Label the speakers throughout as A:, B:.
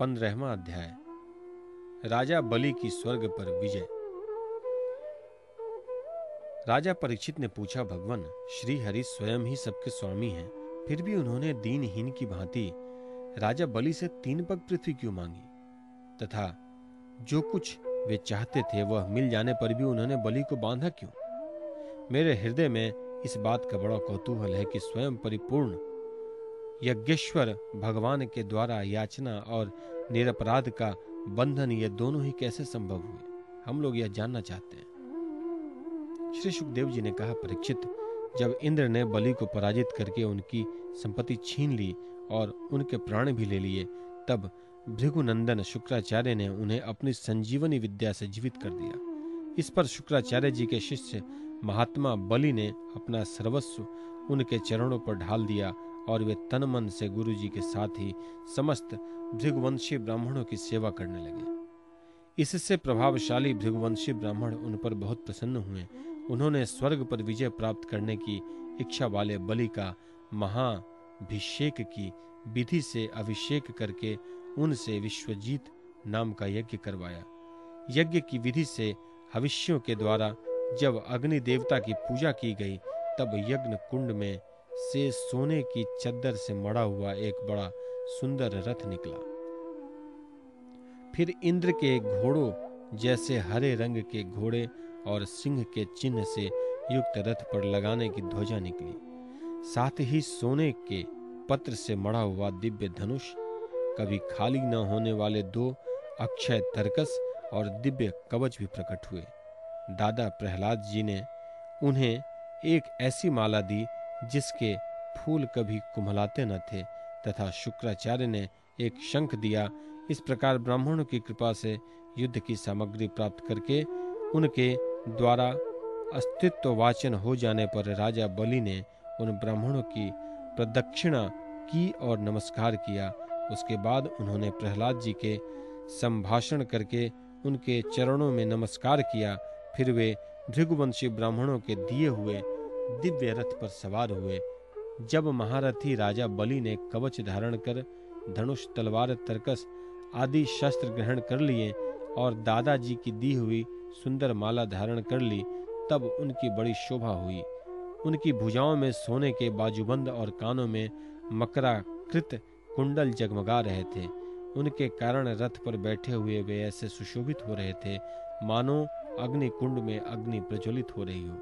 A: पंद्रहवा अध्याय। राजा बलि की स्वर्ग पर विजय। राजा परीक्षित ने पूछा, भगवान श्री हरि स्वयं ही सबके स्वामी हैं, फिर भी उन्होंने दीनहीन की भांति राजा बलि से तीन पग पृथ्वी क्यों मांगी? तथा जो कुछ वे चाहते थे वह मिल जाने पर भी उन्होंने बलि को बांधा क्यों? मेरे हृदय में इस बात का बड़ा कौतूहल है कि स्वयं परिपूर्ण यज्ञेश्वर भगवान के द्वारा याचना और निरपराध का बंधन ये दोनों ही कैसे संभव हुए? हम लोग यह जानना चाहते हैं। श्री सुखदेव जी ने कहा, परीक्षित, जब इंद्र ने बलि को पराजित करके उनकी संपत्ति छीन ली और उनके प्राण भी ले लिए, तब भृगुनंदन शुक्राचार्य ने उन्हें अपनी संजीवनी विद्या से जीवित कर दिया। इस पर शुक्राचार्य जी के शिष्य महात्मा बलि ने अपना सर्वस्व उनके चरणों पर ढाल दिया और वे तन मन से गुरु जी के साथ ही समस्त भृगवंशी ब्राह्मणों की सेवा करने लगे। इससे प्रभावशाली भृगवंशी ब्राह्मण उन पर बहुत प्रसन्न हुए। उन्होंने स्वर्ग पर विजय प्राप्त करने की इच्छा वाले बलि का महाभिषेक की विधि से अभिषेक करके उनसे विश्वजीत नाम का यज्ञ करवाया। यज्ञ की विधि से हविष्यों के द्वारा जब अग्नि देवता की पूजा की गई, तब यज्ञ कुंड में से सोने की चद्दर से मड़ा हुआ एक बड़ा सुंदर रथ निकला। फिर इंद्र के घोड़ों जैसे हरे रंग के घोड़े और सिंह के चिन्ह से युक्त रथ पर लगाने की ध्वजा निकली। साथ ही सोने के पत्र से मड़ा हुआ दिव्य धनुष, कभी खाली न होने वाले दो अक्षय तरकस और दिव्य कवच भी प्रकट हुए। दादा प्रहलाद जी ने उन्हें एक ऐसी माला दी जिसके फूल कभी कुमलाते न थे, तथा शुक्राचार्य ने एक शंख दिया। इस प्रकार ब्राह्मणों की कृपा से युद्ध की सामग्री प्राप्त करके उनके द्वारा अस्तित्व वाचन हो जाने पर राजा बलि ने उन ब्राह्मणों की प्रदक्षिणा की और नमस्कार किया। उसके बाद उन्होंने प्रहलाद जी के संभाषण करके उनके चरणों में नमस्कार किया। फिर वे भृगुवंशी ब्राह्मणों के दिए हुए दिव्य रथ पर सवार हुए। जब महारथी राजा बलि ने कवच धारण कर, धनुष, तलवार, तरकस आदि शस्त्र ग्रहण कर लिए और दादाजी की दी हुई सुंदर माला धारण कर ली, तब उनकी बड़ी शोभा हुई। उनकी भुजाओं में सोने के बाजूबंद और कानों में मकराकृत कुंडल जगमगा रहे थे। उनके कारण रथ पर बैठे हुए वे ऐसे सुशोभित हो रहे थे, मानो अग्नि कुंड में अग्नि प्रज्वलित हो रही हो।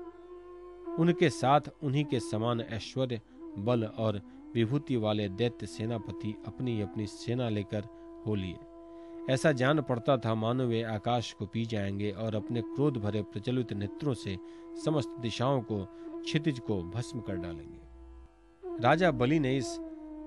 A: उनके साथ उन्हीं के समान ऐश्वर्य, बल और विभूति वाले दैत्य सेनापति अपनी अपनी सेना लेकर हो लिए। ऐसा जान पड़ता था मानो वे आकाश को पी जाएँगे और अपने क्रोध भरे प्रचलित नेत्रों से समस्त दिशाओं को, क्षितिज को भस्म कर डालेंगे। राजा बलि ने इस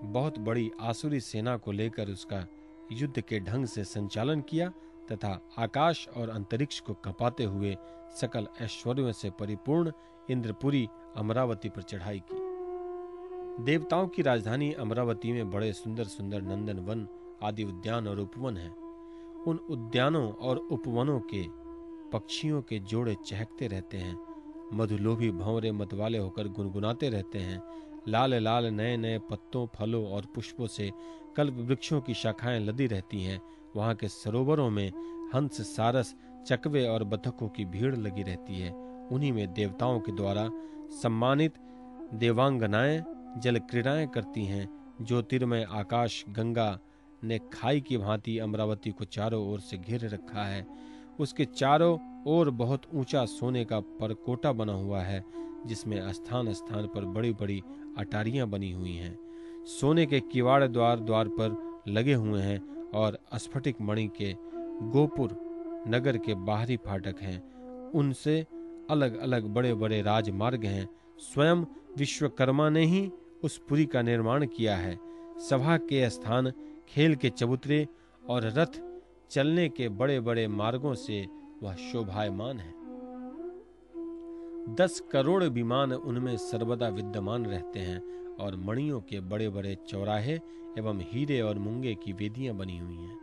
A: बहुत बड़ी आसुरी सेना को लेकर उसका युद्ध के ढंग से संचालन किया तथा आकाश और अंतरिक्ष को कपाते हुए सकल ऐश्वर्यों से परिपूर्ण इंद्रपुरी अमरावती पर चढ़ाई की। देवताओं की राजधानी अमरावती में बड़े सुंदर सुंदर नंदन वन, आदि उद्यान और उपवन हैं। उन उद्यानों और उपवनों के पक्षियों के जोड़े चहकते रहते हैं, मधुलोभी भंवरे मतवाले होकर गुनगुनाते रहते हैं लाल लाल नए नए पत्तों, फलों और पुष्पों से कल्प वृक्षों की शाखाएँ लदी रहती हैं वहाँ के सरोवरों में हंस, सारस, चकवे और बतखों की भीड़ लगी रहती है। उन्हीं में देवताओं के द्वारा सम्मानित देवांगनाएँ जल क्रीड़ाएँ करती हैं। ज्योतिर्मय आकाश गंगा ने खाई की भांति अमरावती को चारों ओर से घेर रखा है। उसके चारों ओर बहुत ऊँचा सोने का परकोटा बना हुआ है, जिसमें स्थान स्थान पर बड़ी बड़ी अटारियाँ बनी हुई हैं। सोने के किवाड़ द्वार द्वार पर लगे हुए हैं और स्फटिक मणि के गोपुर नगर के बाहरी फाटक हैं। उनसे अलग अलग बड़े बड़े राजमार्ग हैं। स्वयं विश्वकर्मा ने ही उस पुरी का निर्माण किया है। सभा के स्थान, खेल के चबूतरे और रथ चलने के बड़े बड़े मार्गों से वह शोभायमान है। दस करोड़ विमान उनमें सर्वदा विद्यमान रहते हैं और मणियों के बड़े बड़े चौराहे एवं हीरे और मुंगे की वेदियाँ बनी हुई हैं।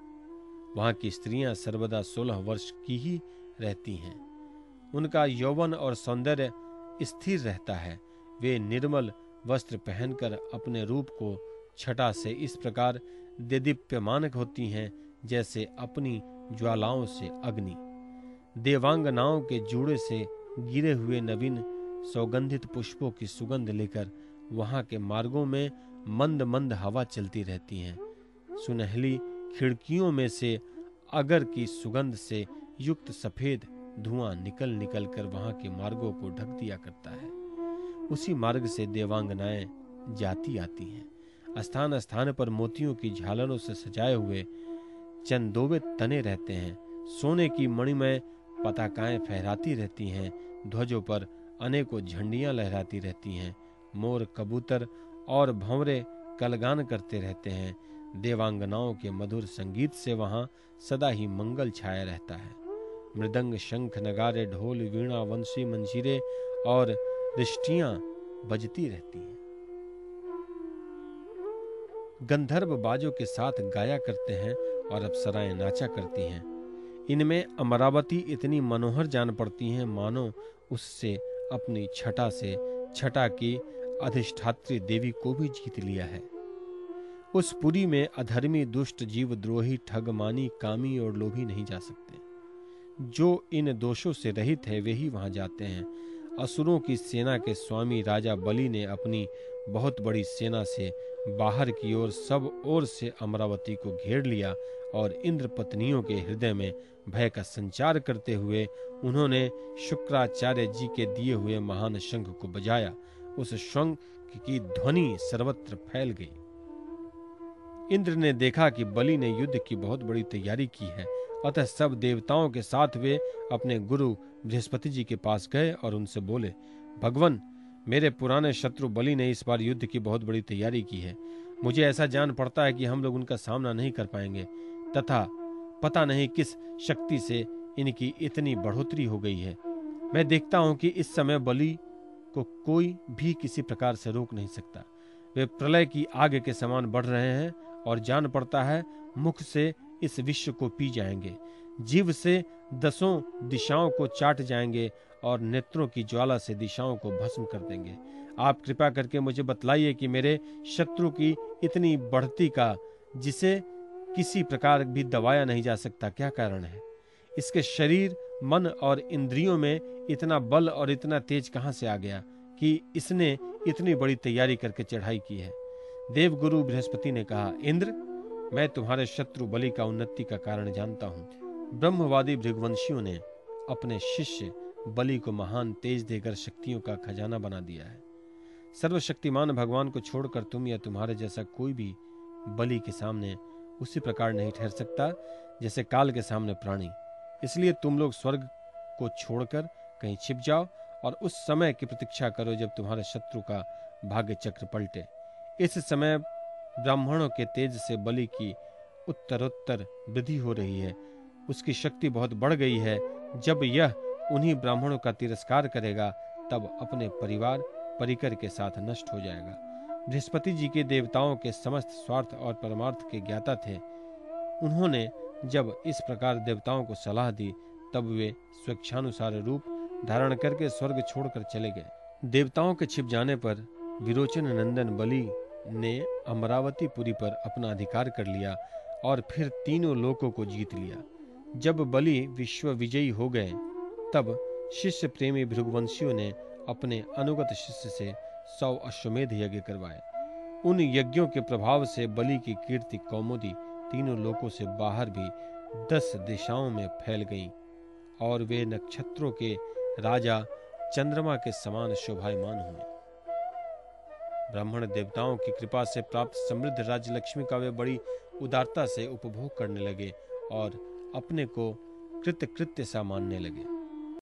A: वहाँ की स्त्रियाँ सर्वदा सोलह वर्ष की ही रहती हैं। उनका यौवन और सौंदर्य स्थिर रहता है। वे निर्मल वस्त्र पहनकर अपने रूप को छटा से इस प्रकार देदीप्यमान होती हैं, जैसे अपनी ज्वालाओं से अग्नि। देवांगनाओं के जूड़े से गिरे हुए नवीन सौगंधित पुष्पों की सुगंध लेकर वहाँ के मार्गों में मंद मंद हवा चलती रहती है। सुनहली खिड़कियों में से अगर की सुगंध से युक्त सफ़ेद धुआँ निकल निकल कर वहाँ के मार्गों को ढक दिया करता है। उसी मार्ग से देवांगनाएँ जाती आती हैं। स्थान स्थान पर मोतियों की झालरों से सजाए हुए चंदोवे तने रहते हैं। सोने की मणिमय पताकाएँ फहराती रहती हैं, ध्वजों पर अनेकों झंडियाँ लहराती रहती हैं, मोर कबूतर और भंवरे कलगान करते रहते हैं, देवांगनाओं के मधुर संगीत से वहाँ सदा ही मंगल छाया रहता है। मृदंग शंख नगारे, ढोल, वीणा, वंशी, मंजीरे और दृष्टियाँ बजती रहती हैं। गंधर्व बाजों के साथ गाया करते हैं और अप्सराएँ नाचा करती हैं। इनमें अमरावती इतनी मनोहर जान पड़ती हैं, मानो उससे अपनी छटा से छटा की अधिष्ठात्री देवी को भी जीत लिया है। उस पुरी में अधर्मी दुष्ट जीव द्रोही ठगमानी, कामी और लोभी नहीं जा सकते। जो इन दोषों से रहित है, वे ही वहाँ जाते हैं। असुरों की सेना के स्वामी राजा बलि ने अपनी बहुत बड़ी सेना से बाहर की ओर सब ओर से अमरावती को घेर लिया और इंद्र पत्नियों के हृदय में भय का संचार करते हुए उन्होंने शुक्राचार्य जी के दिए हुए महान शंख को बजाया। उस शंख की ध्वनि सर्वत्र फैल गई। इंद्र ने देखा कि बलि ने युद्ध की बहुत बड़ी तैयारी की है। अतः सब देवताओं के साथ वे अपने गुरु बृहस्पति जी के पास गए और उनसे बोले, भगवान मेरे पुराने शत्रु बलि ने इस बार युद्ध की बहुत बड़ी तैयारी की है। मुझे ऐसा जान पड़ता है कि हम लोग उनका सामना नहीं कर पाएँगे, तथा पता नहीं किस शक्ति से इनकी इतनी बढ़ोतरी हो गई है। मैं देखता हूँ कि इस समय बलि को कोई भी किसी प्रकार से रोक नहीं सकता। वे प्रलय की आग के समान बढ़ रहे हैं और जान पड़ता है मुख से इस विश्व को पी जाएँगे। जीव से दसों दिशाओं को चाट जाएँगे और नेत्रों की ज्वाला से दिशाओं को भस्म कर देंगे। आप कृपा करके मुझे बतलाइए कि मेरे शत्रु की इतनी बढ़ती का, जिसे किसी प्रकार भी दबाया नहीं जा सकता, क्या कारण है? इसके शरीर, मन और इंद्रियों में इतना बल और इतना तेज कहाँ से आ गया कि इसने इतनी बड़ी तैयारी करके चढ़ाई की है? देवगुरु बृहस्पति ने कहा, इंद्र, मैं तुम्हारे शत्रु बलि का उन्नति का कारण जानता हूँ। ब्रह्मवादी भृगवंशियों ने अपने शिष्य बलि को महान तेज देकर शक्तियों का खजाना बना दिया है। सर्वशक्तिमान भगवान को छोड़कर तुम या तुम्हारे जैसा कोई भी बलि के सामने उसी प्रकार नहीं ठहर सकता, जैसे काल के सामने प्राणी। इसलिए तुम लोग स्वर्ग को छोड़कर कहीं छिप जाओ और उस समय की प्रतीक्षा करो जब तुम्हारे शत्रु का भाग्य चक्र पलटे। इस समय ब्राह्मणों के तेज से बलि की उत्तरोत्तर वृद्धि हो रही है। उसकी शक्ति बहुत बढ़ गई है। जब यह उन्हीं ब्राह्मणों का तिरस्कार करेगा, तब अपने परिवार परिकर के साथ नष्ट हो जाएगा। बृहस्पति जी के देवताओं के समस्त स्वार्थ और परमार्थ के ज्ञाता थे। उन्होंने जब इस प्रकार देवताओं को सलाह दी, तब वे स्वेच्छानुसार रूप धारण करके स्वर्ग छोड़कर चले गए। देवताओं के छिप जाने पर विरोचन नंदन बलि ने अमरावती पुरी पर अपना अधिकार कर लिया और फिर तीनों लोकों को जीत लिया। जब बलि विश्व विजयी हो गए, तब शिष्य प्रेमी भृगवंशियों ने अपने अनुगत शिष्य से सौ अश्वमेध यज्ञ करवाए। उन यज्ञों के प्रभाव से बलि की कीर्ति कौमुदी तीनों लोकों से बाहर भी दस दिशाओं में फैल गई और वे नक्षत्रों के राजा चंद्रमा के समान शोभायमान हुए। ब्राह्मण देवताओं की कृपा से प्राप्त समृद्ध राज्य लक्ष्मी का वे बड़ी उदारता से उपभोग करने लगे और अपने को कृत्य कृत्य सा मानने लगे।